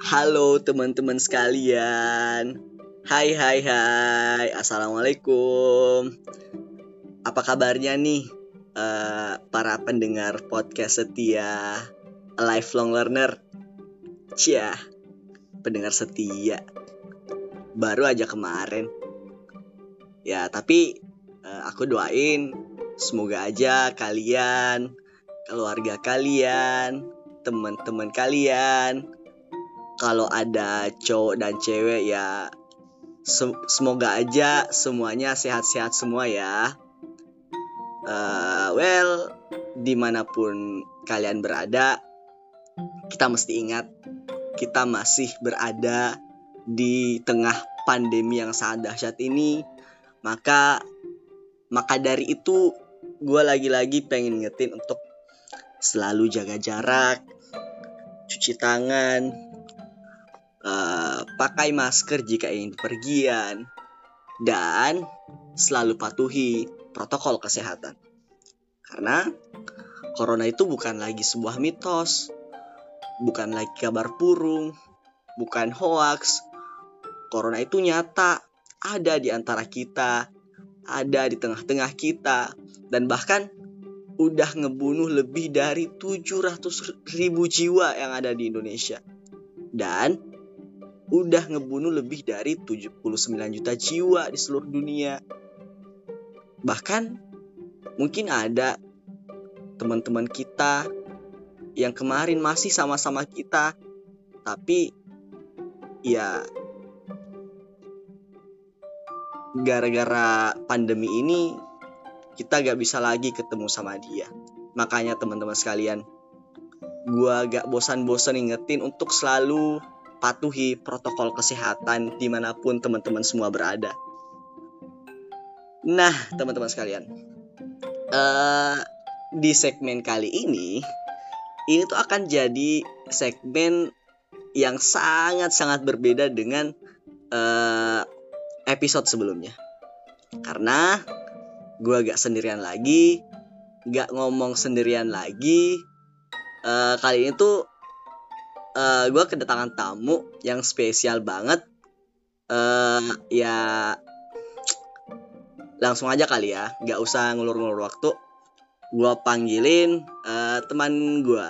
Halo teman-teman sekalian. Hai hai hai. Assalamualaikum. Apa kabarnya nih uh, para pendengar podcast setia lifelong learner? Cia, pendengar setia. Baru aja kemarin. Ya, tapi uh, aku doain semoga aja kalian, keluarga kalian, teman-teman kalian kalau ada cowok dan cewek ya semoga aja semuanya sehat-sehat semua ya. Uh, well di mana pun kalian berada kita mesti ingat kita masih berada di tengah pandemi yang sangat dahsyat ini. Maka maka dari itu gue lagi-lagi pengen ngetin untuk selalu jaga jarak, cuci tangan, uh, pakai masker jika ingin pergian, dan selalu patuhi protokol kesehatan. Karena corona itu bukan lagi sebuah mitos, bukan lagi kabar burung, bukan hoax. Corona itu nyata, ada di antara kita, ada di tengah-tengah kita, dan bahkan udah ngebunuh lebih dari 700 ribu jiwa yang ada di Indonesia. Dan udah ngebunuh lebih dari 79 juta jiwa di seluruh dunia. Bahkan mungkin ada teman-teman kita yang kemarin masih sama-sama kita, tapi ya gara-gara pandemi ini kita gak bisa lagi ketemu sama dia. Makanya teman-teman sekalian, gue gak bosan-bosan ingetin untuk selalu patuhi protokol kesehatan di mana pun teman-teman semua berada. Nah, teman-teman sekalian, uh, di segmen kali ini, ini tuh akan jadi segmen yang sangat-sangat berbeda dengan uh, episode sebelumnya. Karena gue gak sendirian lagi gak ngomong sendirian lagi uh, kali ini tuh uh, eh, gue kedatangan tamu yang spesial banget. Uh, ya langsung aja kali ya. Gak usah ngulur-ngulur waktu. Gue panggilin uh, teman gue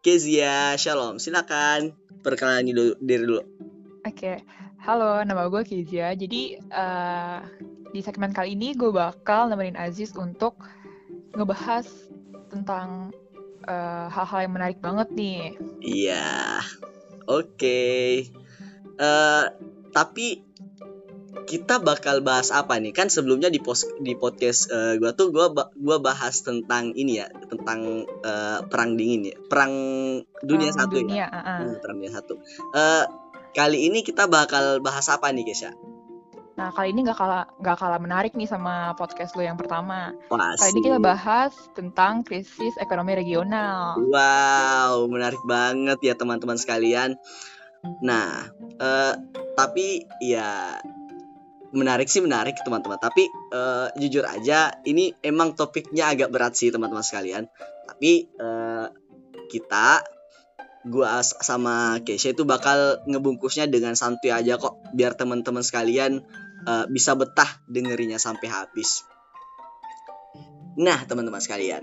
Kezia Shalom. Silakan perkenalan diri dulu. Oke. Okay. halo nama gue Kezia. Jadi uh, di segmen kali ini gue bakal nemenin Aziz untuk ngebahas tentang uh, hal-hal yang menarik banget nih. Iya, oke. Okay. Uh, eh, tapi kita bakal bahas apa nih? Kan sebelumnya di post di podcast uh, eh, gue tuh gue gua bahas tentang ini ya, tentang uh, perang dingin ya, perang dunia perang satu ya? dunia, ya. Uh -uh. perang dunia satu. Uh, kali ini kita bakal bahas apa nih, Kesha? Nah, kali ini gak kalah, gak kalah menarik nih sama podcast lo yang pertama. Wah, kali ini kita bahas tentang krisis ekonomi regional. Wow, menarik banget ya teman-teman sekalian. Nah, uh, tapi ya menarik sih menarik teman-teman. Tapi uh, jujur aja, ini emang topiknya agak berat sih teman-teman sekalian. Tapi uh, kita gua sama Keisha itu bakal ngebungkusnya dengan santuy aja kok biar teman-teman sekalian uh, bisa betah dengerinya sampai habis. Nah, teman-teman sekalian,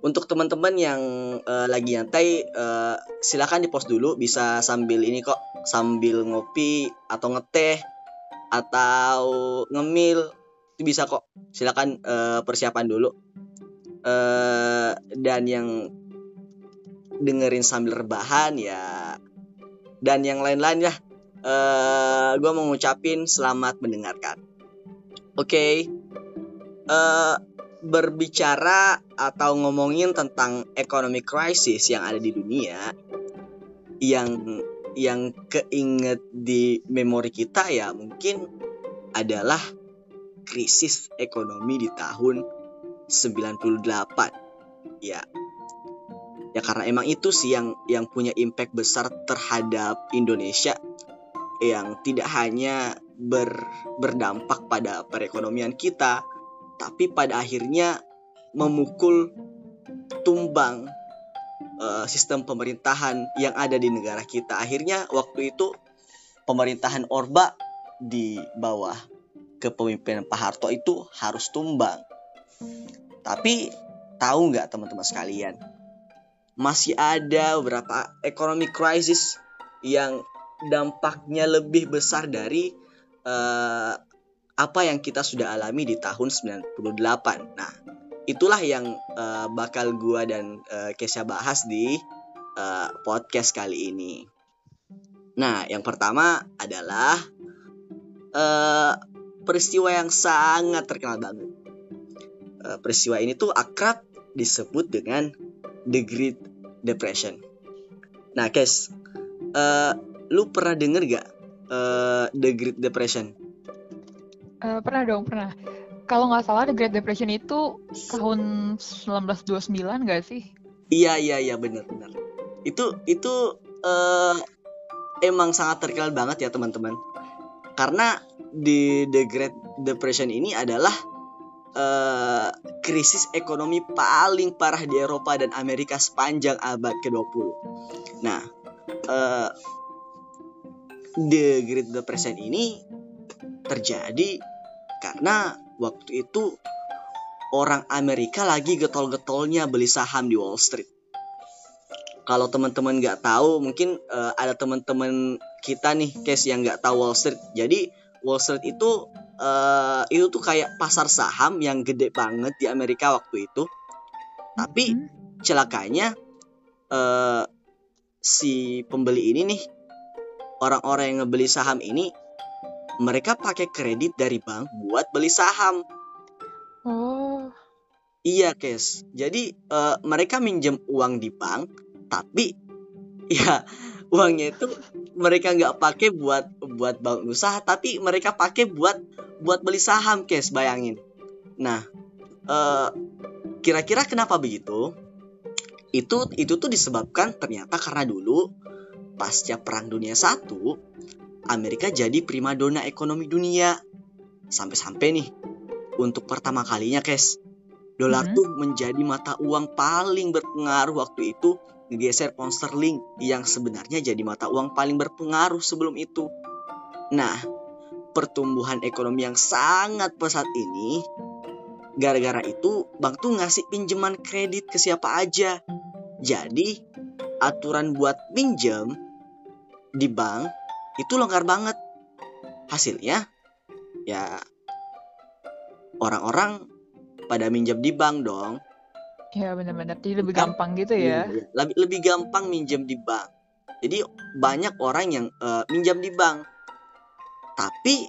untuk teman-teman yang uh, lagi nyantai, uh, silakan di post dulu, bisa sambil ini kok, sambil ngopi atau ngeteh atau ngemil, itu bisa kok. Silakan uh, persiapan dulu. Uh, dan yang dengerin sambil rebahan ya, dan yang lain-lain ya uh, eh, gue mau ngucapin selamat mendengarkan. Oke, okay. uh, eh, berbicara atau ngomongin tentang ekonomi krisis yang ada di dunia, yang yang keinget di memori kita ya mungkin adalah krisis ekonomi di tahun 98 ya ya karena emang itu sih yang yang punya impact besar terhadap Indonesia yang tidak hanya ber, berdampak pada perekonomian kita, tapi pada akhirnya memukul tumbang uh, sistem pemerintahan yang ada di negara kita. Akhirnya waktu itu pemerintahan Orba di bawah kepemimpinan Pak Harto itu harus tumbang. Tapi tahu nggak teman-teman sekalian, masih ada beberapa ekonomi krisis yang dampaknya lebih besar dari uh, apa yang kita sudah alami di tahun 98. Nah, itulah yang uh, bakal gua dan uh, Kesha bahas di uh, podcast kali ini. Nah, yang pertama adalah uh, peristiwa yang sangat terkenal banget. Uh, peristiwa ini tuh akrab disebut dengan The Great Depression. Nah, Kes, uh, lu pernah denger gak uh, The Great Depression? Uh, pernah dong, pernah. Kalau nggak salah The Great Depression itu tahun 1929 nggak sih? Iya, iya, iya, benar-benar. Itu itu uh, emang sangat terkenal banget ya teman-teman. Karena di The Great Depression ini adalah uh, krisis ekonomi paling parah di Eropa dan Amerika sepanjang abad ke-20. Nah, uh, The Great Depression ini terjadi karena waktu itu orang Amerika lagi getol-getolnya beli saham di Wall Street. Kalau teman-teman nggak tahu, mungkin uh, ada teman-teman kita nih, case yang nggak tahu Wall Street. Jadi Wall Street itu uh, itu tuh kayak pasar saham yang gede banget di Amerika waktu itu. Tapi hmm. celakanya uh, si pembeli ini nih, orang-orang yang ngebeli saham ini mereka pakai kredit dari bank buat beli saham. Oh. Iya, Kes. Jadi uh, mereka minjem uang di bank, tapi ya uangnya itu mereka nggak pakai buat buat bank usaha, tapi mereka pakai buat buat beli saham, Kes. Bayangin. Nah, uh, kira-kira kenapa begitu? Itu itu tuh disebabkan ternyata karena dulu pasca Perang Dunia Satu Amerika jadi primadona ekonomi dunia. Sampai-sampai nih, untuk pertama kalinya, Kes, dolar hmm. tuh menjadi mata uang paling berpengaruh waktu itu ngegeser pound sterling yang sebenarnya jadi mata uang paling berpengaruh sebelum itu. Nah, pertumbuhan ekonomi yang sangat pesat ini gara-gara itu bank tuh ngasih pinjaman kredit ke siapa aja. Jadi, aturan buat pinjam di bank itu longgar banget. Hasilnya ya orang-orang pada minjem di bank dong. Ya benar-benar jadi lebih gampang gitu ya. Iya, lebih lebih gampang minjem di bank. Jadi banyak orang yang uh, minjam di bank. Tapi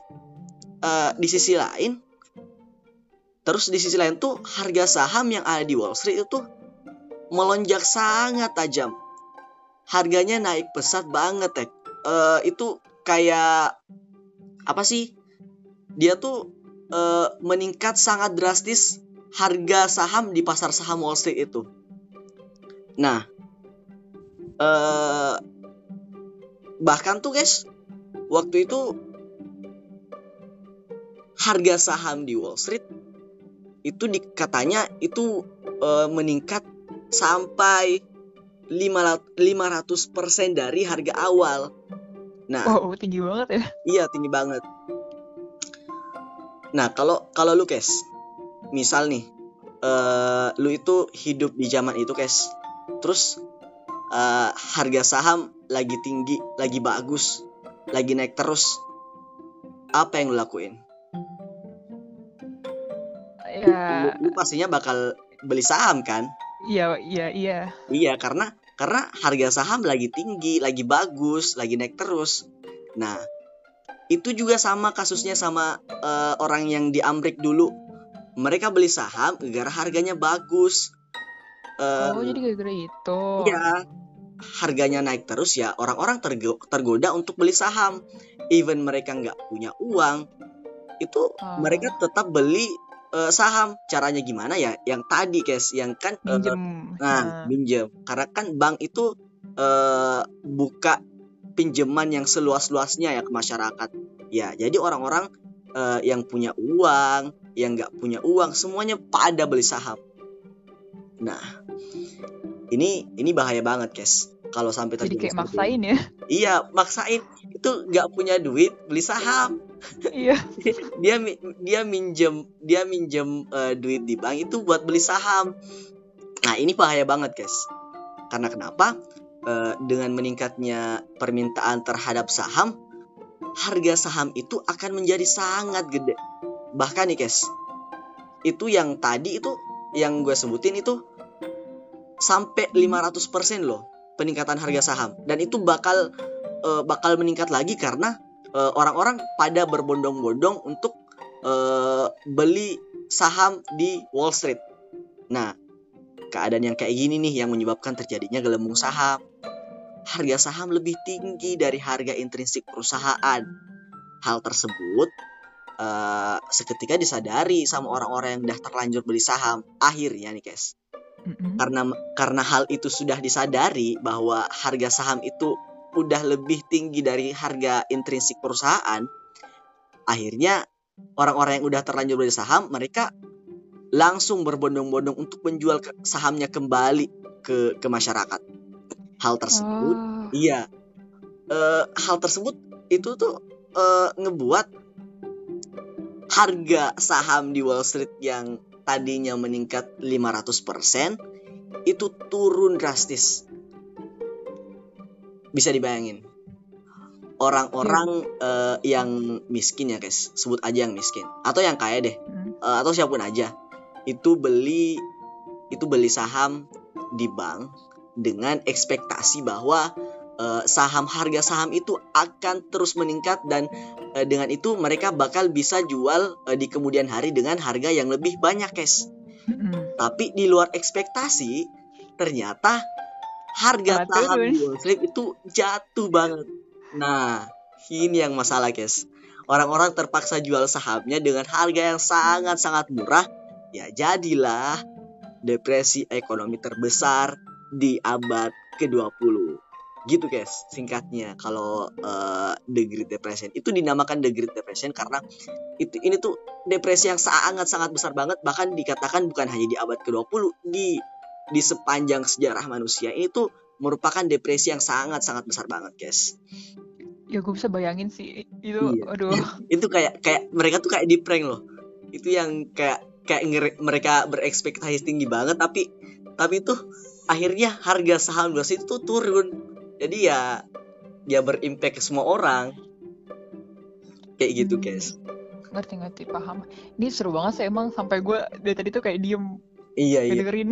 uh, di sisi lain terus di sisi lain tuh harga saham yang ada di Wall Street itu melonjak sangat tajam. Harganya naik pesat banget, ya uh, itu kayak apa sih? Dia tuh uh, meningkat sangat drastis harga saham di pasar saham Wall Street itu. Nah, uh, bahkan tuh guys, waktu itu harga saham di Wall Street itu dikatanya itu meningkat sampai 500% dari harga awal. Nah, oh, tinggi banget ya. Iya, tinggi banget. Nah, kalau kalau lu Kes, misal nih, uh, lu itu hidup di zaman itu Kes. Terus uh, harga saham lagi tinggi, lagi bagus, lagi naik terus. Apa yang lu lakuin? Ya. Lu, lu pastinya bakal beli saham kan? Iya, iya, iya. Iya, karena karena harga saham lagi tinggi, lagi bagus, lagi naik terus. Nah, itu juga sama kasusnya sama uh, orang yang di Amrik dulu. Mereka beli saham gara harganya bagus. Uh, oh, jadi gara-gara itu. Iya. Harganya naik terus ya, orang-orang tergoda untuk beli saham. Even mereka nggak punya uang, itu oh. mereka tetap beli uh, saham. Caranya gimana ya? Yang tadi guys. Yang kan uh, nah minjem. Karena kan bank itu uh, buka pinjaman yang seluas-luasnya ya ke masyarakat. Ya jadi orang-orang uh, yang punya uang yang nggak punya uang semuanya pada beli saham. Nah ini ini bahaya banget guys. Kalau sampai Jadi terjadi kayak maksain ini. ya. iya maksain. Itu nggak punya duit beli saham Iya. dia dia minjem dia minjem eh, duit di bank itu buat beli saham. Nah ini bahaya banget guys. Karena kenapa? Eh, dengan meningkatnya permintaan terhadap saham harga saham itu akan menjadi sangat gede. Bahkan nih guys itu yang tadi itu yang gue sebutin itu sampai 500% loh peningkatan harga saham. Dan itu bakal eh, bakal meningkat lagi karena eh, orang-orang pada berbondong-bondong untuk eh, beli saham di Wall Street. Nah, keadaan yang kayak gini nih yang menyebabkan terjadinya gelembung saham. Harga saham lebih tinggi dari harga intrinsik perusahaan. Hal tersebut eh, seketika disadari sama orang-orang yang udah terlanjur beli saham. Akhirnya nih, guys, Mm-mm. karena karena hal itu sudah disadari bahwa harga saham itu udah lebih tinggi dari harga intrinsik perusahaan akhirnya orang-orang yang udah terlanjur beli saham mereka langsung berbondong-bondong untuk menjual sahamnya kembali ke ke masyarakat hal tersebut Oh. iya Eh, hal tersebut itu tuh eh, ngebuat harga saham di Wall Street yang tadinya meningkat 500% itu turun drastis. Bisa dibayangin. Orang-orang eh, yang miskin ya guys, sebut aja yang miskin atau yang kaya deh, Mm. eh, atau siapa pun aja, itu beli itu beli saham di bank dengan ekspektasi bahwa eh, saham harga saham itu akan terus meningkat dan eh, dengan itu mereka bakal bisa jual eh, di kemudian hari dengan harga yang lebih banyak, guys. Mm-mm. Tapi di luar ekspektasi, ternyata harga Malah saham turun. Wall Street itu jatuh banget. Nah, ini yang masalah, guys. Orang-orang terpaksa jual sahamnya dengan harga yang sangat-sangat murah. Ya jadilah depresi ekonomi terbesar di abad ke-20. Gitu guys, singkatnya kalau eh, The Great Depression itu dinamakan The Great Depression karena itu ini tuh depresi yang sangat-sangat besar banget bahkan dikatakan bukan hanya di abad ke-20 di di sepanjang sejarah manusia ini tuh merupakan depresi yang sangat-sangat besar banget guys Ya gue bisa bayangin sih itu. Iya. Aduh. itu kayak kayak mereka tuh kayak di prank loh itu yang kayak kayak mereka berekspektasi tinggi banget tapi tapi tuh akhirnya harga saham Street itu turun jadi ya ya berimpact ke semua orang kayak gitu Hmm. guys Ngerti-ngerti paham. Ini seru banget sih emang sampai gue dari tadi tuh kayak diem iya iya ngedengerin.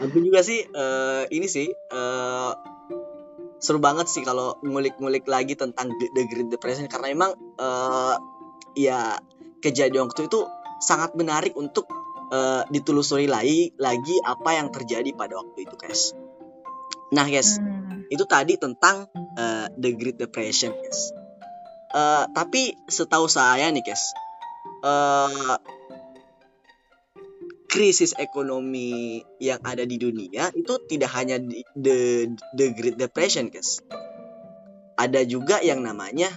aku juga sih eh, ini sih eh, seru banget sih kalau ngulik-ngulik lagi tentang The, Great Depression karena emang eh, ya kejadian waktu itu sangat menarik untuk eh, ditelusuri lagi lagi apa yang terjadi pada waktu itu guys. Nah guys, Hmm. itu tadi tentang eh, The Great Depression guys. Eh, tapi setahu saya nih guys, eh, krisis ekonomi yang ada di dunia itu tidak hanya di the the Great Depression guys. Ada juga yang namanya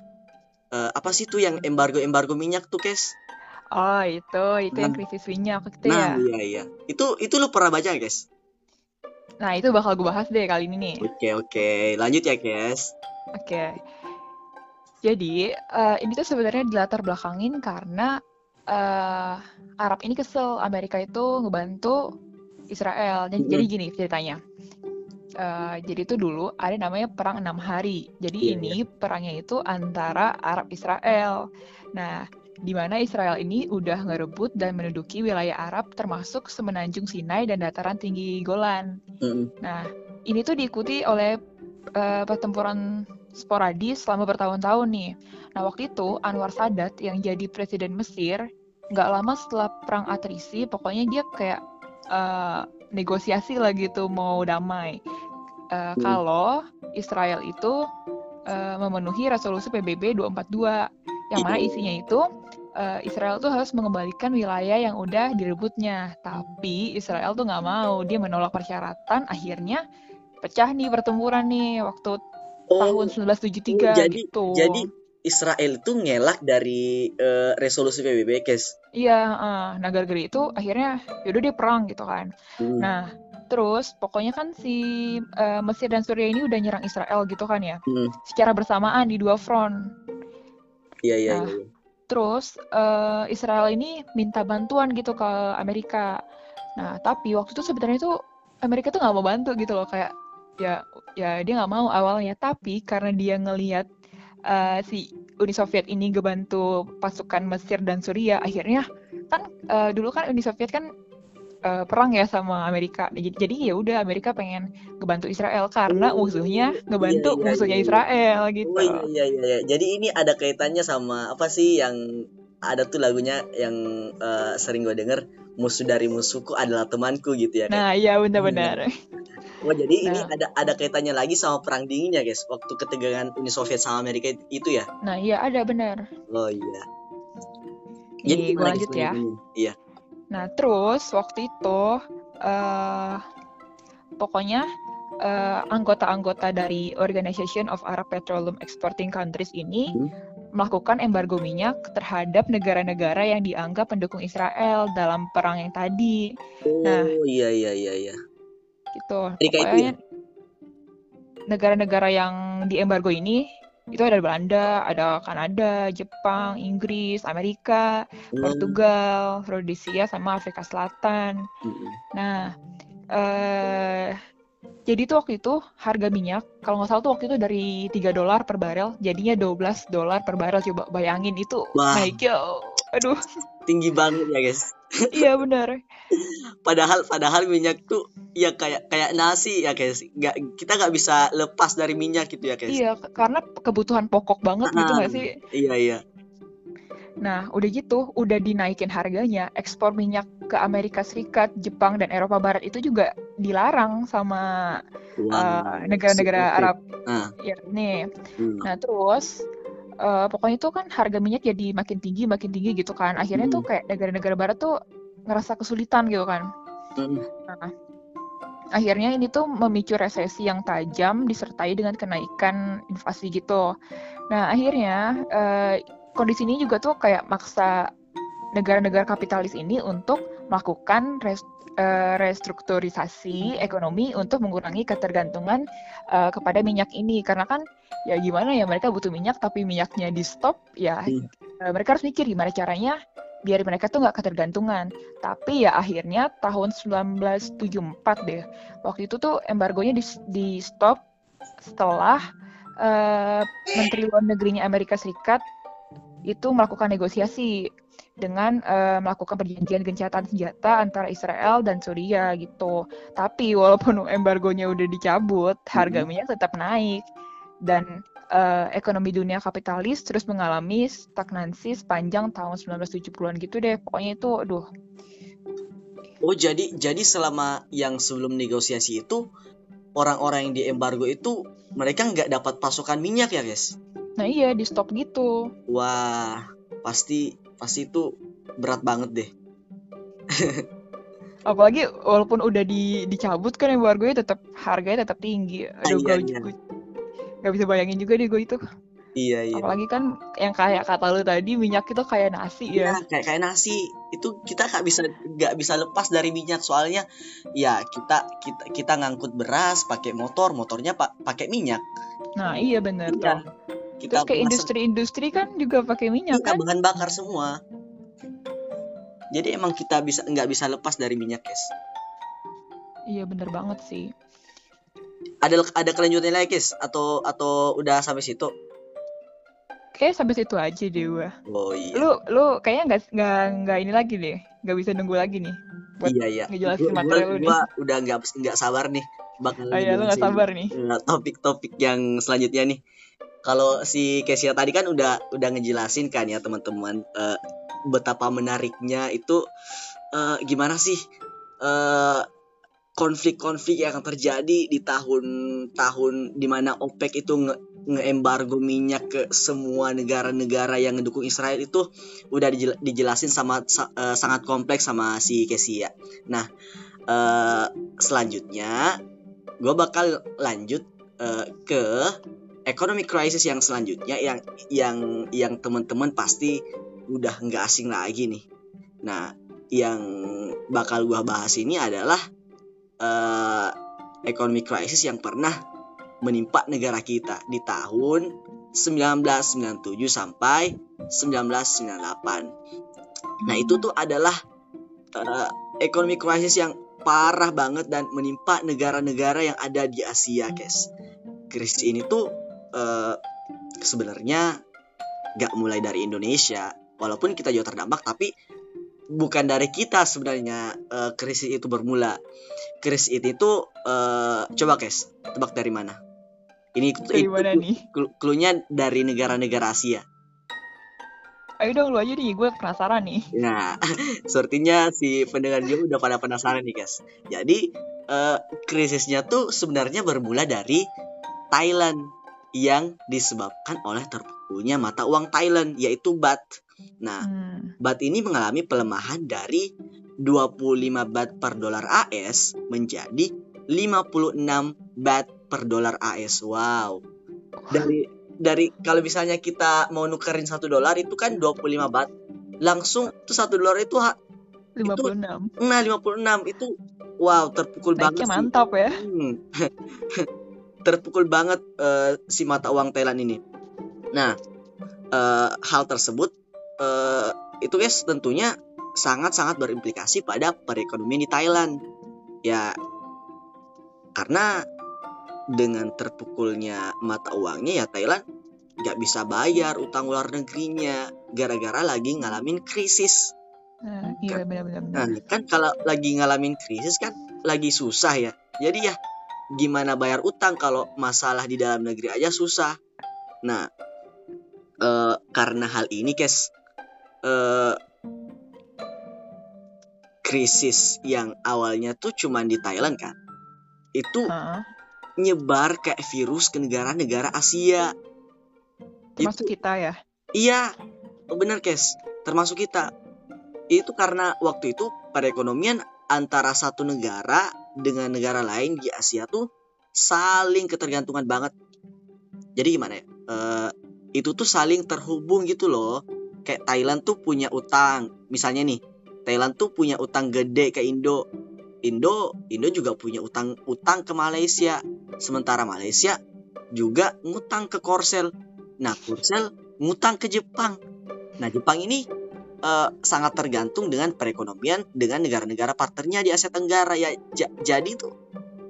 eh, apa sih tuh yang embargo-embargo minyak tuh guys? Oh itu itu yang Nah. krisis minyak gitu ya. Nah iya iya. Itu itu lu pernah baca guys? Nah itu bakal gue bahas deh kali ini nih. Oke oke, lanjut ya guys. Oke. Jadi eh, ini tuh sebenarnya dilatar belakangin karena eh, Arab ini kesel Amerika itu ngebantu Israel. Dan Mm-mm. jadi gini ceritanya. Eh, jadi itu dulu ada namanya perang enam hari. Jadi Iya, ini perangnya itu antara Arab Israel. Nah, di mana Israel ini udah ngerebut dan menduduki wilayah Arab termasuk semenanjung Sinai dan dataran tinggi Golan. Mm-mm. Nah, ini tuh diikuti oleh eh, pertempuran sporadis selama bertahun-tahun nih. Nah, waktu itu Anwar Sadat yang jadi presiden Mesir, nggak lama setelah perang Atrisi, pokoknya dia kayak eh, negosiasi lah gitu mau damai. Eh, Kalau Israel itu eh, memenuhi resolusi PBB 242, yang mana Iya. isinya itu eh, Israel tuh harus mengembalikan wilayah yang udah direbutnya. Tapi Israel tuh nggak mau, dia menolak persyaratan, akhirnya pecah nih pertempuran nih waktu Oh, tahun 1973 oh, jadi- gitu. jadi Israel itu ngelak dari eh, resolusi PBB, guys. Iya, eh, nah gara-gara itu akhirnya yaudah dia perang gitu kan. Hmm. Nah, terus pokoknya kan si uh, Mesir dan Suriah ini udah nyerang Israel gitu kan ya, Hmm. secara bersamaan di dua front. Iya iya Nah, iya. Terus uh, Israel ini minta bantuan gitu ke Amerika. Nah, tapi waktu itu sebenarnya tuh Amerika tuh nggak mau bantu gitu loh kayak ya ya dia nggak mau awalnya. Tapi karena dia ngelihat uh, si Uni Soviet ini ngebantu pasukan Mesir dan Suriah, akhirnya kan uh, dulu kan Uni Soviet kan uh, perang ya sama Amerika. Jadi, jadi ya udah Amerika pengen ngebantu Israel karena Oh, musuhnya iya, iya, iya, musuhnya iya. Israel gitu. Oh iya iya iya. iya. Jadi ini ada kaitannya sama apa sih yang ada tuh lagunya yang eh, sering gue denger musuh dari musuhku adalah temanku gitu ya. kan? Nah, iya benar-benar. Oh jadi ini Nah. ada ada kaitannya lagi sama perang dinginnya guys. Waktu ketegangan Uni Soviet sama Amerika itu ya. Nah, iya ada benar. Oh iya. Nih, gue lanjut ya. lanjutin? Iya. Nah, terus waktu itu eh pokoknya eh, anggota-anggota dari Organization of Arab Petroleum Exporting Countries ini Hmm. melakukan embargo minyak terhadap negara-negara yang dianggap pendukung Israel dalam perang yang tadi Oh Nah. iya iya iya iya. Gitu. Amerika ya? Pokoknya negara-negara yang diembargo ini itu ada Belanda, ada Kanada, Jepang, Inggris, Amerika, Hmm, Portugal, Rhodesia, sama Afrika Selatan. mm-mm. Nah, eh jadi tuh waktu itu harga minyak, kalau nggak salah tuh waktu itu dari 3 dolar per barel, jadinya 12 dolar per barel. Coba bayangin itu Wah. naiknya, aduh, Tinggi banget ya guys. iya benar. Padahal padahal minyak tuh ya kayak kayak nasi ya guys. Nggak kita nggak bisa lepas dari minyak gitu ya guys. Iya, karena kebutuhan pokok banget gitu Ah. nggak sih? Iya iya. Nah, udah gitu, udah dinaikin harganya, ekspor minyak ke Amerika Serikat, Jepang, dan Eropa Barat itu juga dilarang sama eh, negara-negara si- Arab. Ah. Ya, nih. Hmm. Nah, terus eh, pokoknya itu kan harga minyak jadi makin tinggi, makin tinggi gitu kan. Akhirnya tuh Hmm. kayak negara-negara barat tuh ngerasa kesulitan gitu kan. Mm. Nah, akhirnya ini tuh memicu resesi yang tajam disertai dengan kenaikan inflasi gitu. Nah, akhirnya eh, kondisi ini juga tuh kayak maksa negara-negara kapitalis ini untuk melakukan res- eh, restrukturisasi ekonomi untuk mengurangi ketergantungan eh, kepada minyak ini karena kan ya gimana ya mereka butuh minyak tapi minyaknya di stop ya Hmm. mereka harus mikir gimana caranya biar mereka tuh nggak ketergantungan tapi ya akhirnya tahun 1974 deh waktu itu tuh embargonya di, di stop setelah eh, Menteri Luar Negerinya Amerika Serikat itu melakukan negosiasi dengan eh, melakukan perjanjian gencatan senjata antara Israel dan Suriah gitu. Tapi walaupun embargonya udah dicabut, harga minyak tetap naik dan eh, ekonomi dunia kapitalis terus mengalami stagnansi sepanjang tahun 1970-an gitu deh. Pokoknya itu aduh Oh jadi jadi selama yang sebelum negosiasi itu orang-orang yang di embargo itu mereka nggak dapat pasokan minyak ya guys? Nah iya di stop gitu. Wah pasti pasti itu berat banget deh. Apalagi walaupun udah di, dicabut kan embargonya tetap harganya tetap tinggi. Aduh iya, gue iya. gue gak bisa bayangin juga deh gue itu. Iya iya. Apalagi kan yang kayak kata lu tadi minyak itu kayak nasi ya. Iya kayak kayak nasi itu kita nggak bisa nggak bisa lepas dari minyak soalnya ya kita kita kita ngangkut beras pakai motor motornya pak pakai minyak. Nah iya bener Iya. tuh. Kita Terus masak- industri-industri kan juga pakai minyak Iya, kan? bahan bakar semua. Jadi emang kita bisa nggak bisa lepas dari minyak guys. Iya bener banget sih. Ada ada kelanjutan lagi guys atau atau udah sampai situ? Kayak sampai situ aja deh gua. Oh iya. Lu lu kayaknya nggak nggak nggak ini lagi deh. Nggak bisa nunggu lagi nih. buat iya iya. ngejelasin Gua- materi gua- lu nih. gua udah nggak nggak sabar nih bakal Oh iya lu nggak sabar nih. eh, topik-topik yang selanjutnya nih. Kalau si Kesia tadi kan udah udah ngejelasin kan ya teman-teman eh, betapa menariknya itu eh, gimana sih eh, konflik-konflik yang terjadi di tahun-tahun di mana OPEC itu nge ngeembargo minyak ke semua negara-negara yang mendukung Israel itu udah dijel- dijelasin sama sa- eh, sangat kompleks sama si Kesia. Nah, eh, selanjutnya gue bakal lanjut ke economic crisis yang selanjutnya yang yang yang teman-teman pasti udah nggak asing lagi nih. Nah, yang bakal gua bahas ini adalah uh, ekonomi krisis yang pernah menimpa negara kita di tahun 1997 sampai 1998. Nah, itu tuh adalah uh, ekonomi krisis yang parah banget dan menimpa negara-negara yang ada di Asia, guys. Krisis ini tuh uh, sebenarnya gak mulai dari Indonesia, walaupun kita juga terdampak, tapi bukan dari kita sebenarnya uh, krisis itu bermula. Krisis itu tuh uh, coba guys, tebak dari mana? Ini dari mana nih? Klunya dari negara-negara Asia. Ayo dong lu aja nih, gue penasaran nih. Nah, sepertinya si pendengar juga udah pada penasaran nih guys. Jadi uh, krisisnya tuh sebenarnya bermula dari Thailand yang disebabkan oleh terpukulnya mata uang Thailand yaitu baht. Nah, hmm. baht ini mengalami pelemahan dari 25 baht per dolar AS menjadi 56 baht per dolar AS. Wow. Dari dari kalau misalnya kita mau nukerin satu dolar itu kan 25 baht. Langsung itu satu dolar itu 56. Itu, nah, 56 itu wow, terpukul Naiknya banget mantap sih. ya. Hmm. terpukul banget uh, si mata uang Thailand ini. Nah, uh, hal tersebut uh, itu guys tentunya sangat-sangat berimplikasi pada perekonomian di Thailand. Ya, karena dengan terpukulnya mata uangnya ya Thailand nggak bisa bayar utang luar negerinya gara-gara lagi ngalamin krisis. Nah, iya benar-benar. Nah, kan kalau lagi ngalamin krisis kan lagi susah ya. Jadi ya gimana bayar utang kalau masalah di dalam negeri aja susah. Nah, eh, karena hal ini, Kes, eh, krisis yang awalnya tuh cuman di Thailand kan, itu Heeh. nyebar kayak virus ke negara-negara Asia. Termasuk kita ya. Iya, bener Kes, termasuk kita. Itu karena waktu itu perekonomian antara satu negara dengan negara lain di Asia tuh saling ketergantungan banget. Jadi gimana ya? Uh, itu tuh saling terhubung gitu loh. Kayak Thailand tuh punya utang. Misalnya nih, Thailand tuh punya utang gede ke Indo. Indo Indo juga punya utang utang ke Malaysia. Sementara Malaysia juga ngutang ke Korsel. Nah, Korsel ngutang ke Jepang. Nah, Jepang ini uh, sangat tergantung dengan perekonomian dengan negara-negara partnernya di Asia Tenggara ya. Jadi tuh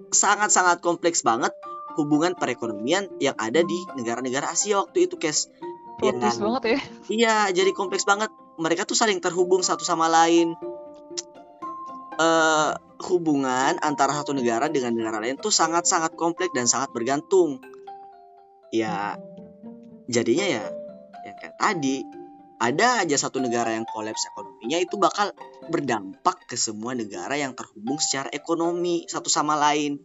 sangat-sangat kompleks banget hubungan perekonomian yang ada di negara-negara Asia waktu itu, Kes. Kompleks ya, banget ya. Iya, jadi kompleks banget. Mereka tuh saling terhubung satu sama lain. Uh, hubungan antara satu negara dengan negara lain tuh sangat-sangat kompleks dan sangat bergantung. Ya, jadinya ya, yang kayak tadi ada aja satu negara yang kolaps ekonominya itu bakal berdampak ke semua negara yang terhubung secara ekonomi satu sama lain.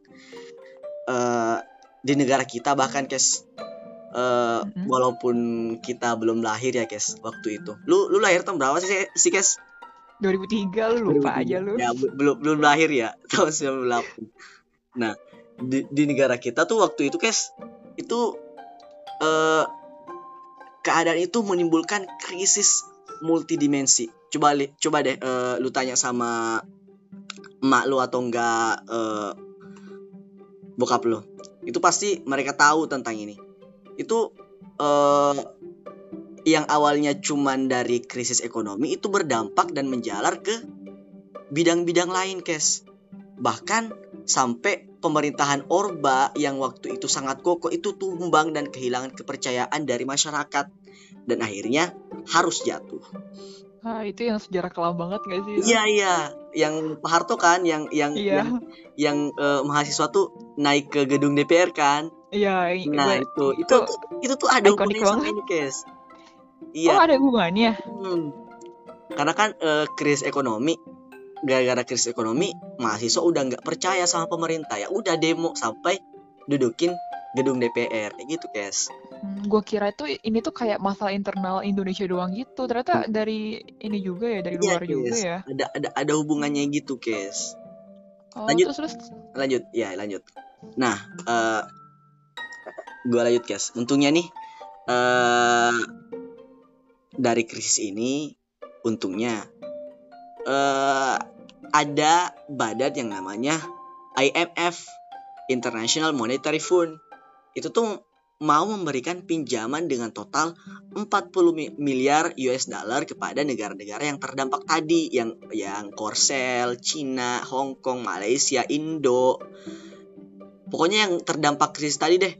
Uh, di negara kita bahkan kes uh, mm-hmm. walaupun kita belum lahir ya kes waktu itu. Lu lu lahir tahun berapa sih si kes? 2003 lu lupa 2003. aja lu. Ya belum belum lahir ya tahun 98. Nah, di, di negara kita tuh waktu itu kes itu uh, keadaan itu menimbulkan krisis multidimensi. Coba coba deh uh, lu tanya sama emak lu atau enggak uh, bokap lu. Itu pasti mereka tahu tentang ini. Itu uh, yang awalnya cuman dari krisis ekonomi itu berdampak dan menjalar ke bidang-bidang lain, Kes. Bahkan sampai pemerintahan Orba yang waktu itu sangat kokoh itu tumbang dan kehilangan kepercayaan dari masyarakat dan akhirnya harus jatuh. Ah, itu yang sejarah kelam banget gak sih? Iya, iya. Yang Pak Harto kan yang yang iya. yang, yang uh, mahasiswa tuh naik ke gedung DPR kan? Iya, nah, itu, itu itu itu tuh ada hubungannya sama ini, Kes. Iya. Oh, ada hubungannya. Hmm. Karena kan uh, krisis ekonomi gara-gara krisis ekonomi mahasiswa udah nggak percaya sama pemerintah. Ya udah demo sampai dudukin gedung DPR kayak gitu kes. Hmm, gue kira itu ini tuh kayak masalah internal Indonesia doang gitu. Ternyata hmm. dari ini juga ya dari iya, luar juga ya. Ada ada ada hubungannya gitu kes. Oh, lanjut. terus, terus. Lanjut. Ya lanjut. Nah uh, gue lanjut kes. Untungnya nih uh, dari krisis ini untungnya uh, ada badan yang namanya IMF International Monetary Fund itu tuh mau memberikan pinjaman dengan total 40 miliar US dollar kepada negara-negara yang terdampak tadi yang yang Korsel, Cina, Hong Kong, Malaysia, Indo. Pokoknya yang terdampak krisis tadi deh.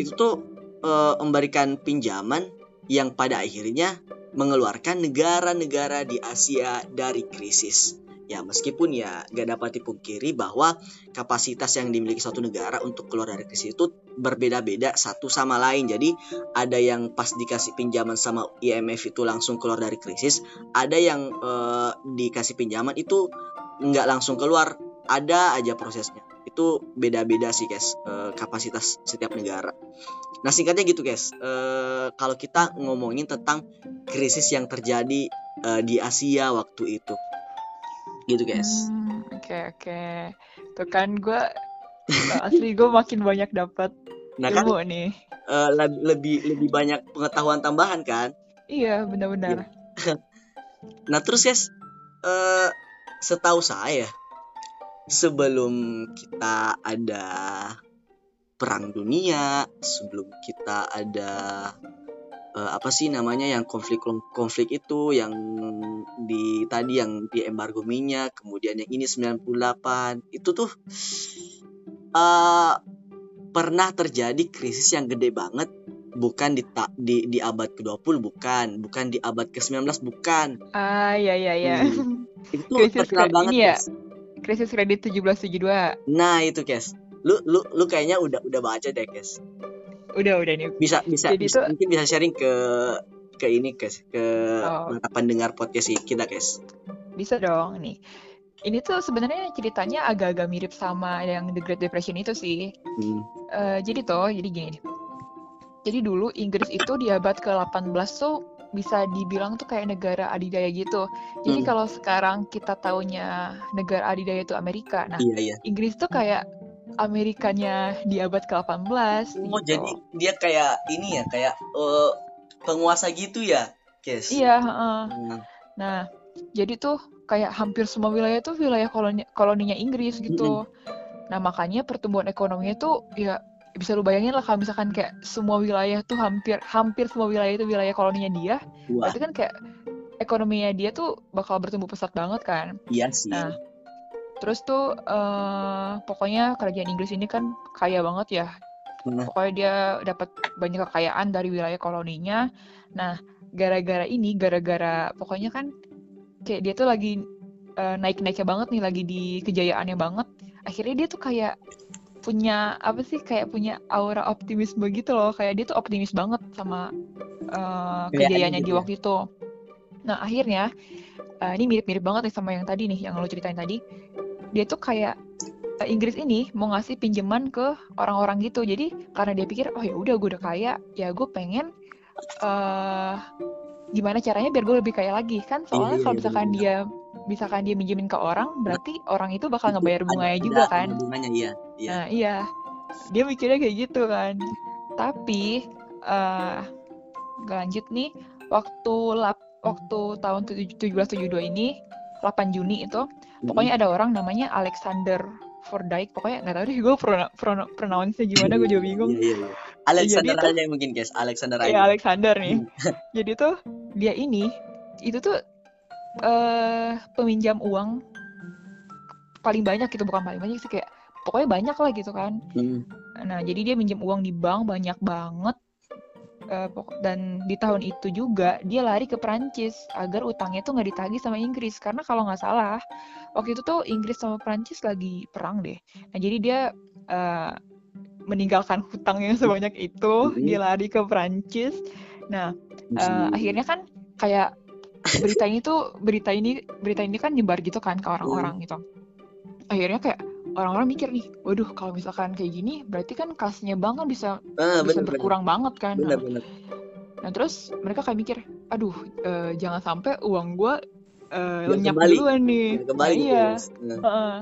Itu tuh e, memberikan pinjaman yang pada akhirnya mengeluarkan negara-negara di Asia dari krisis. Ya meskipun ya gak dapat dipungkiri bahwa kapasitas yang dimiliki suatu negara untuk keluar dari krisis itu berbeda-beda satu sama lain. Jadi ada yang pas dikasih pinjaman sama IMF itu langsung keluar dari krisis, ada yang eh, dikasih pinjaman itu nggak langsung keluar, ada aja prosesnya. Itu beda-beda sih guys eh, kapasitas setiap negara. Nah singkatnya gitu guys, eh, kalau kita ngomongin tentang krisis yang terjadi eh, di Asia waktu itu gitu guys. Hmm, Oke oke. Tuh kan gue asli gue makin banyak dapat Nah kan ilmu nih. eh, leb- lebih lebih banyak pengetahuan tambahan kan. Iya benar-benar. Nah terus guys, eh, setahu saya sebelum kita ada perang dunia, sebelum kita ada eh, apa sih namanya yang konflik konflik itu yang di tadi yang di embargo minyak, kemudian yang ini 98 itu tuh eh pernah terjadi krisis yang gede banget bukan di ta- di di abad ke-20 bukan, bukan di abad ke-19 bukan. Ah iya iya iya. Hmm. Itu Krisis terkenal banget, ya? guys. Krisis kredit 1772. Nah, itu, guys. Lu lu lu kayaknya udah udah baca deh, guys. Udah udah nih. Bisa bisa, Jadi bisa tuh- mungkin bisa sharing ke ke ini, guys, ke Oh. pendengar podcast kita, guys. Bisa dong nih. Ini tuh sebenarnya ceritanya agak-agak mirip sama yang The Great Depression itu sih. Hmm. Eh, jadi toh, jadi gini nih. Jadi dulu Inggris itu di abad ke-18 tuh bisa dibilang tuh kayak negara adidaya gitu. Jadi Hmm. kalau sekarang kita taunya negara adidaya itu Amerika. Nah, Iya, iya. Inggris tuh kayak Amerikanya di abad ke-18 Oh, gitu. jadi dia kayak ini ya, kayak eh, penguasa gitu ya, guys. Iya, heeh. Hmm. Nah, jadi tuh kayak hampir semua wilayah tuh wilayah koloni koloninya Inggris gitu. Nah, makanya pertumbuhan ekonominya tuh ya bisa lu bayangin lah kalau misalkan kayak semua wilayah tuh hampir hampir semua wilayah itu wilayah koloninya dia, Wah, berarti kan kayak ekonominya dia tuh bakal bertumbuh pesat banget kan. iya sih. Nah, terus tuh eh, pokoknya kerajaan Inggris ini kan kaya banget ya. Nah, Pokoknya dia dapat banyak kekayaan dari wilayah koloninya. Nah, gara-gara ini, gara-gara pokoknya kan kayak dia tuh lagi eh, naik-naiknya banget nih, lagi di kejayaannya banget. Akhirnya dia tuh kayak punya apa sih kayak punya aura optimisme gitu loh. Kayak dia tuh optimis banget sama kejayaannya gitu di ya. waktu itu. Nah, akhirnya eh, ini mirip-mirip banget nih sama yang tadi nih, yang lo ceritain tadi. Dia tuh kayak eh, Inggris ini mau ngasih pinjaman ke orang-orang gitu. Jadi karena dia pikir, oh ya udah gue udah kaya, ya gue pengen eh gimana caranya biar gue lebih kaya lagi kan? Soalnya Iya, kalau iya, misalkan dia misalkan dia minjemin ke orang, berarti orang itu bakal ngebayar bunganya juga kan? Bunganya iya, iya. Nah iya, dia mikirnya kayak gitu kan. Tapi nggak lanjut nih, waktu lap, waktu tahun 1772 ini, 8 Juni itu, pokoknya ada orang namanya Alexander Fordyke, pokoknya nggak tahu deh gue prono, prono, pronounce-nya gimana, gue juga bingung. Iya, iya, iya. Alexander Jadi tuh- aja mungkin guys, Alexander Ya aja. Alexander nih. Jadi tuh dia ini itu tuh eh peminjam uang paling banyak gitu bukan paling banyak sih kayak pokoknya banyak lah gitu kan. Hmm. Nah jadi dia minjem uang di bank banyak banget. Pok- dan di tahun itu juga dia lari ke Perancis agar utangnya tuh nggak ditagih sama Inggris karena kalau nggak salah waktu itu tuh Inggris sama Perancis lagi perang deh. Nah jadi dia eh, meninggalkan hutangnya sebanyak itu, Mhm. dia lari ke Perancis. Nah Eh, akhirnya kan kayak berita ini tuh berita ini berita ini kan nyebar gitu kan ke orang-orang gitu akhirnya kayak orang-orang mikir nih waduh kalau misalkan kayak gini berarti kan kasnya bank kan bisa Ah, bisa bener, bener. berkurang banget kan Bener, nah, bener. nah, terus mereka kayak mikir aduh eh, jangan sampai uang gue Biar lenyap kembali. duluan nih Kembali Nah, gitu, iya Heeh.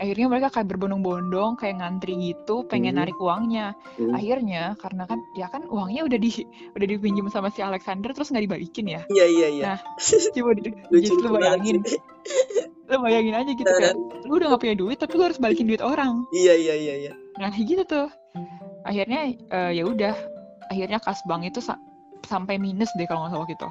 Akhirnya mereka kayak berbondong-bondong kayak ngantri gitu pengen Hmm. narik uangnya Hmm. akhirnya karena kan ya kan uangnya udah di udah dipinjam sama si Alexander terus nggak dibalikin ya Iya iya iya. Nah, coba di, Lucu lu bayangin lu bayangin aja gitu kayak lu udah gak punya duit tapi lu harus balikin duit orang Iya iya iya iya. nah gitu tuh akhirnya eh, ya udah akhirnya kas bank itu sa- sampai minus deh kalau nggak salah waktu itu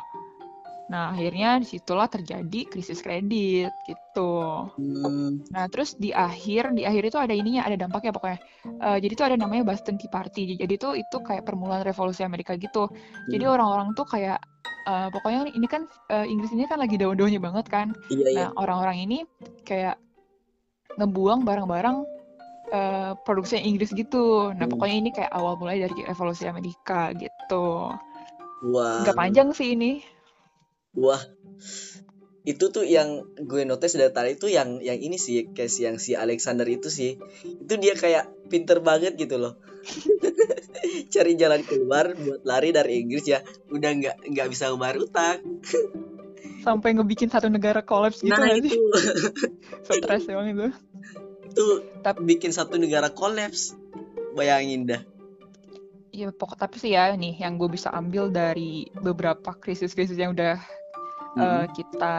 nah akhirnya di situlah terjadi krisis kredit gitu Hmm. Nah, terus di akhir, di akhir itu ada ininya, ada dampaknya pokoknya. Eh, jadi tuh ada namanya Boston Tea Party. Jadi tuh itu kayak permulaan revolusi Amerika gitu. Jadi Hmm. orang-orang tuh kayak, eh, pokoknya ini kan eh, Inggris ini kan lagi daun-daunnya banget kan. Iya iya. Nah, orang-orang ini kayak ngebuang barang-barang eh, produksi Inggris gitu. Nah, Hmm. pokoknya ini kayak awal mulai dari revolusi Amerika gitu. Wah. Nggak panjang sih ini. Wah. Itu tuh yang gue notice dari tadi itu yang yang ini sih kayak si yang si Alexander itu sih. Itu dia kayak pinter banget gitu loh. Cari jalan keluar buat lari dari Inggris ya. Udah nggak nggak bisa bayar utang. Sampai ngebikin satu negara kolaps gitu nah itu Stres emang itu. itu Tapi- bikin satu negara kolaps. Bayangin dah. Iya pokok tapi sih ya nih yang gue bisa ambil dari beberapa krisis-krisis yang udah Hmm, kita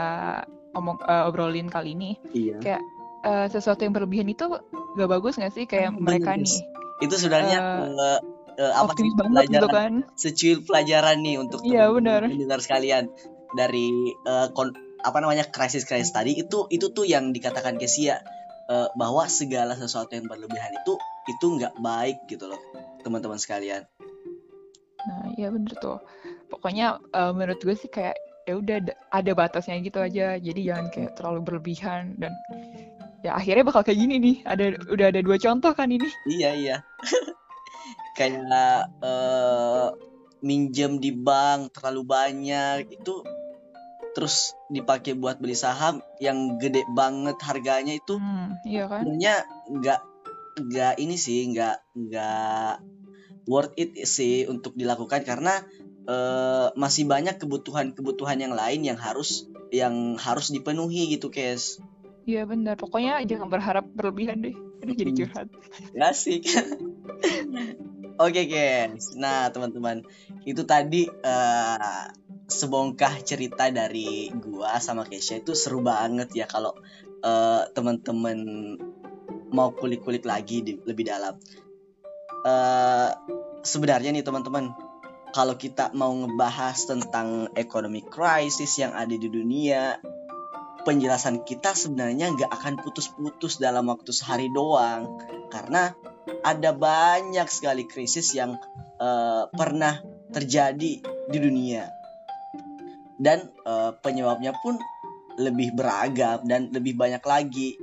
omong eh, obrolin kali ini. Iya. kayak eh, sesuatu yang berlebihan itu gak bagus nggak sih? Kayak Bener, mereka nih Itu sebenarnya eh, eh, apa sih banget gitu pelajaran kan. secuil pelajaran nih untuk Iya, benar. pendengar sekalian. Dari eh, kon- apa namanya krisis-krisis tadi itu itu tuh yang dikatakan Kesia eh, bahwa segala sesuatu yang berlebihan itu itu nggak baik gitu loh teman-teman sekalian. nah iya bener tuh. Pokoknya eh, menurut gue sih kayak ya udah ada- batasnya gitu aja. Jadi jangan kayak terlalu berlebihan dan ya akhirnya bakal kayak gini nih. Ada udah ada dua contoh kan ini. Iya iya. Kayak eh, minjem di bank terlalu banyak itu terus dipakai buat beli saham yang gede banget harganya itu. Hmm, iya kan? Sebenarnya nggak nggak ini sih nggak nggak worth it sih untuk dilakukan karena eh, masih banyak kebutuhan-kebutuhan yang lain yang harus yang harus dipenuhi gitu kes. Iya benar. Pokoknya jangan berharap berlebihan deh. Aduh jadi curhat. Asik. Oke guys nah teman-teman itu tadi eh, sebongkah cerita dari gua sama Kesha itu seru banget ya kalau eh, teman-teman mau kulik-kulik lagi di, lebih dalam. Eh sebenarnya nih teman-teman kalau kita mau ngebahas tentang ekonomi krisis yang ada di dunia penjelasan kita sebenarnya nggak akan putus-putus dalam waktu sehari doang. Karena ada banyak sekali krisis yang eh, pernah terjadi di dunia. Dan eh, penyebabnya pun lebih beragam dan lebih banyak lagi.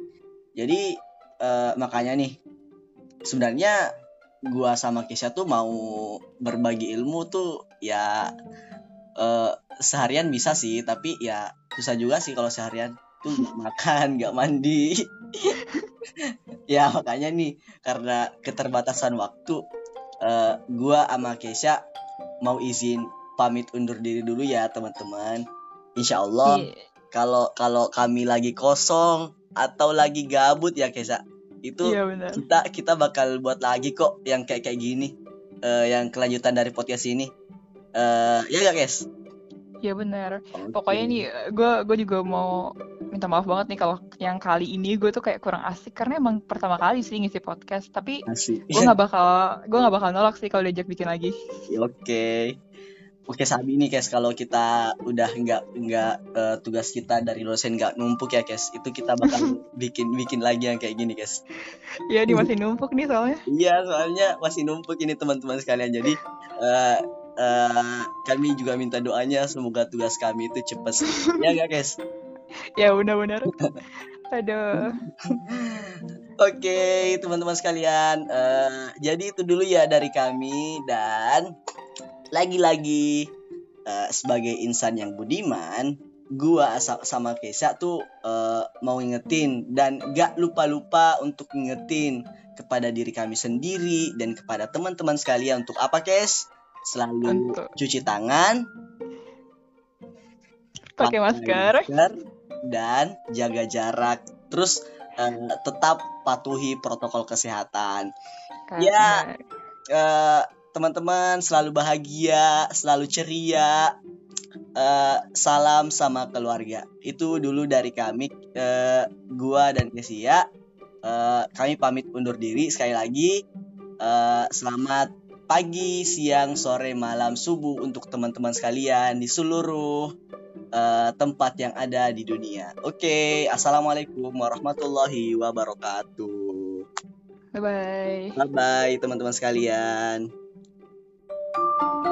Jadi eh, makanya nih sebenarnya gua sama Kesha tuh mau berbagi ilmu tuh ya eh, seharian bisa sih tapi ya susah juga sih kalau seharian tuh nggak makan nggak mandi. Ya makanya nih karena keterbatasan waktu eh, gua sama Kesha mau izin pamit undur diri dulu ya teman-teman. Insya Allah Iya. kalau kalau kami lagi kosong atau lagi gabut ya Kesha itu Iya benar. kita kita bakal buat lagi kok yang kayak kayak gini. Eh, yang kelanjutan dari podcast ini. Eh ya gak guys? Iya benar. Pokoknya nih gue gue juga mau minta maaf banget nih kalau yang kali ini gue tuh kayak kurang asik. Karena emang pertama kali sih ngisi podcast. Tapi gue nggak bakal gue nggak bakal nolak sih kalau diajak bikin lagi. oke oke sabi nih guys kalau kita udah nggak nggak eh, tugas kita dari dosen nggak numpuk ya guys itu kita bakal bikin bikin lagi yang kayak gini guys Iya di masih numpuk nih soalnya. Iya, soalnya masih numpuk ini teman-teman sekalian. Jadi eh eh, kami juga minta doanya semoga tugas kami itu cepat. Ya nggak, guys? Ya benar-benar. Aduh. Oke, teman-teman sekalian. eh, jadi itu dulu ya dari kami dan lagi-lagi eh, sebagai insan yang budiman, gua sa- sama Kesa tuh eh, mau ngingetin dan gak lupa-lupa untuk ngingetin kepada diri kami sendiri dan kepada teman-teman sekalian untuk apa, Kes? Selalu Untuk cuci tangan, pakai masker. dan jaga jarak. Terus uh, tetap patuhi protokol kesehatan. Kan, Ya. benar. Teman-teman selalu bahagia, selalu ceria. Eh, salam sama keluarga. Itu dulu dari kami, eh, gua dan Kesia. Eh, kami pamit undur diri sekali lagi. Eh, selamat pagi, siang, sore, malam, subuh untuk teman-teman sekalian di seluruh eh, tempat yang ada di dunia. Oke, assalamualaikum warahmatullahi wabarakatuh. Bye bye. Bye bye teman-teman sekalian. thank you